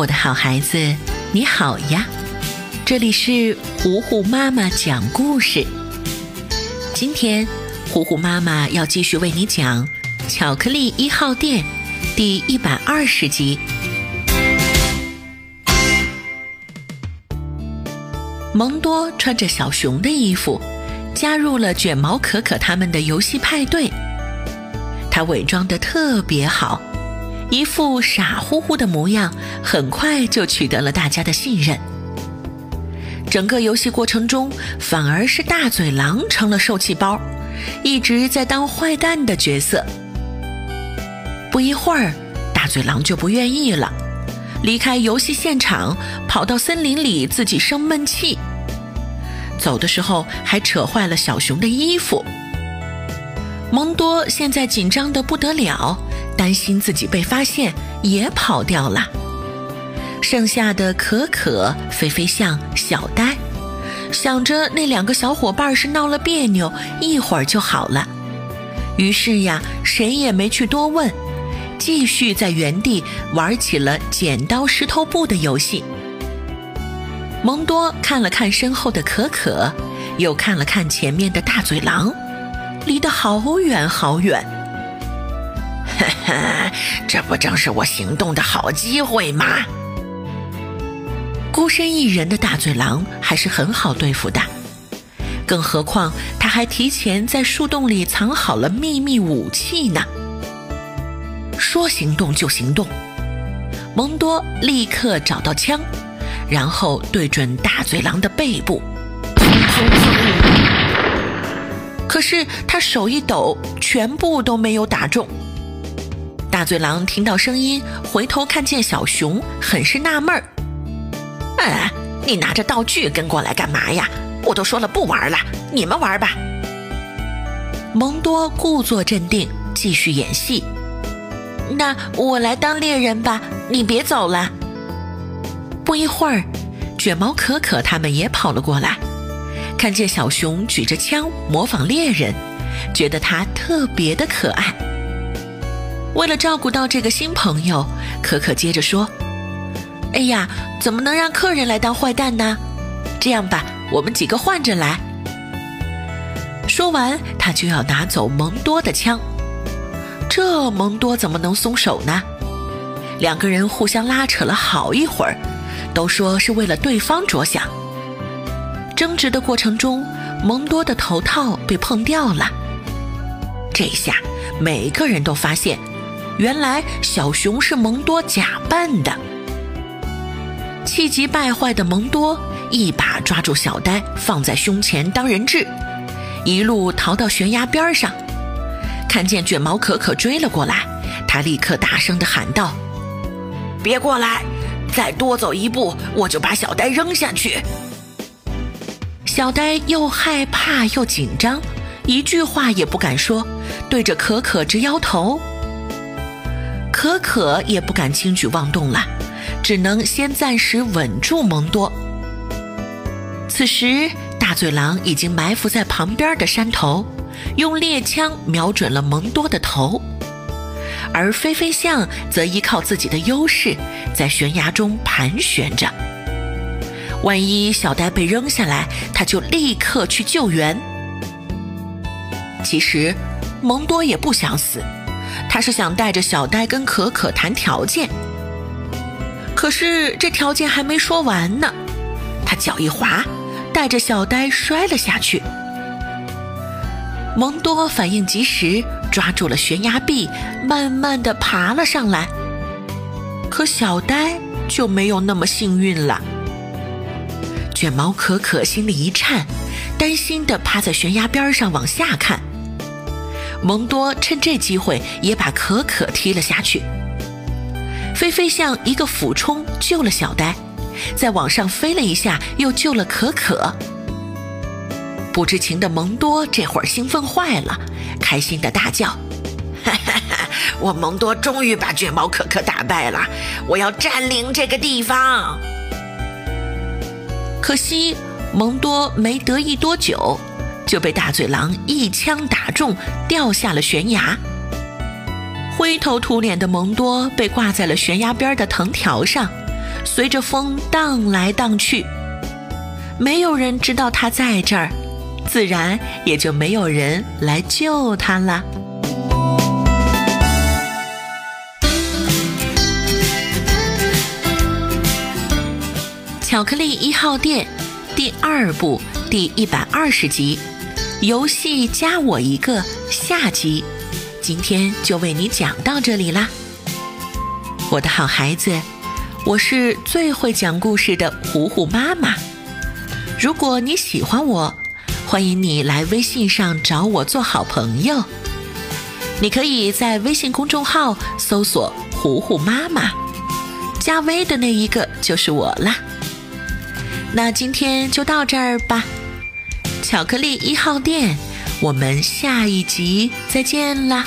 我的好孩子，你好呀！这里是糊糊妈妈讲故事。今天，糊糊妈妈要继续为你讲《巧克力一号店》第一百二十集。蒙多穿着小熊的衣服，加入了卷毛可可他们的游戏派对。他伪装的特别好。一副傻乎乎的模样，很快就取得了大家的信任。整个游戏过程中，反而是大嘴狼成了受气包，一直在当坏蛋的角色。不一会儿，大嘴狼就不愿意了，离开游戏现场，跑到森林里自己生闷气。走的时候还扯坏了小熊的衣服。蒙多现在紧张的不得了。担心自己被发现，也跑掉了。剩下的可可、飞飞象、小呆，想着那两个小伙伴是闹了别扭，一会儿就好了。于是呀，谁也没去多问，继续在原地玩起了剪刀石头布的游戏。蒙多看了看身后的可可，又看了看前面的大嘴狼，离得好远好远。哈 哈这不正是我行动的好机会吗？孤身一人的大嘴狼还是很好对付的，更何况他还提前在树洞里藏好了秘密武器呢。说行动就行动，蒙多立刻找到枪，然后对准大嘴狼的背部，可是他手一抖，全部都没有打中。大嘴狼听到声音，回头看见小熊，很是纳闷儿：“哎，你拿着道具跟过来干嘛呀？我都说了不玩了，你们玩吧。”蒙多故作镇定，继续演戏：“那我来当猎人吧，你别走了。”不一会儿，卷毛可可他们也跑了过来，看见小熊举着枪模仿猎人，觉得他特别的可爱。为了照顾到这个新朋友，可可接着说：“哎呀，怎么能让客人来当坏蛋呢？这样吧，我们几个换着来。”说完，他就要拿走蒙多的枪。这蒙多怎么能松手呢？两个人互相拉扯了好一会儿，都说是为了对方着想。争执的过程中，蒙多的头套被碰掉了。这下，每个人都发现。原来小熊是蒙多假扮的，气急败坏的蒙多一把抓住小呆，放在胸前当人质，一路逃到悬崖边上。看见卷毛可可追了过来，他立刻大声地喊道：“别过来！再多走一步，我就把小呆扔下去。”小呆又害怕又紧张，一句话也不敢说，对着可可直摇头。可可也不敢轻举妄动了，只能先暂时稳住蒙多。此时，大嘴狼已经埋伏在旁边的山头，用猎枪瞄准了蒙多的头，而飞飞象则依靠自己的优势，在悬崖中盘旋着。万一小呆被扔下来，他就立刻去救援。其实，蒙多也不想死。他是想带着小呆跟可可谈条件，可是这条件还没说完呢，他脚一滑，带着小呆摔了下去。蒙多反应及时，抓住了悬崖壁，慢慢的爬了上来。可小呆就没有那么幸运了。卷毛可可心里一颤，担心的趴在悬崖边上往下看。蒙多趁这机会也把可可踢了下去。菲菲像一个俯冲救了小呆，在往上飞了一下，又救了可可。不知情的蒙多这会儿兴奋坏了，开心的大叫：“哈哈哈！我蒙多终于把卷毛可可打败了！我要占领这个地方！”可惜蒙多没得意多久。就被大嘴狼一枪打中，掉下了悬崖。灰头土脸的蒙多被挂在了悬崖边的藤条上，随着风荡来荡去。没有人知道他在这儿，自然也就没有人来救他了。巧克力一号店第二部第一百二十集，游戏加我一个下集，今天就为你讲到这里啦，我的好孩子，我是最会讲故事的糊糊妈妈。如果你喜欢我，欢迎你来微信上找我做好朋友。你可以在微信公众号搜索“糊糊妈妈”，加微的那一个就是我啦。那今天就到这儿吧，巧克力一号店，我们下一集再见啦。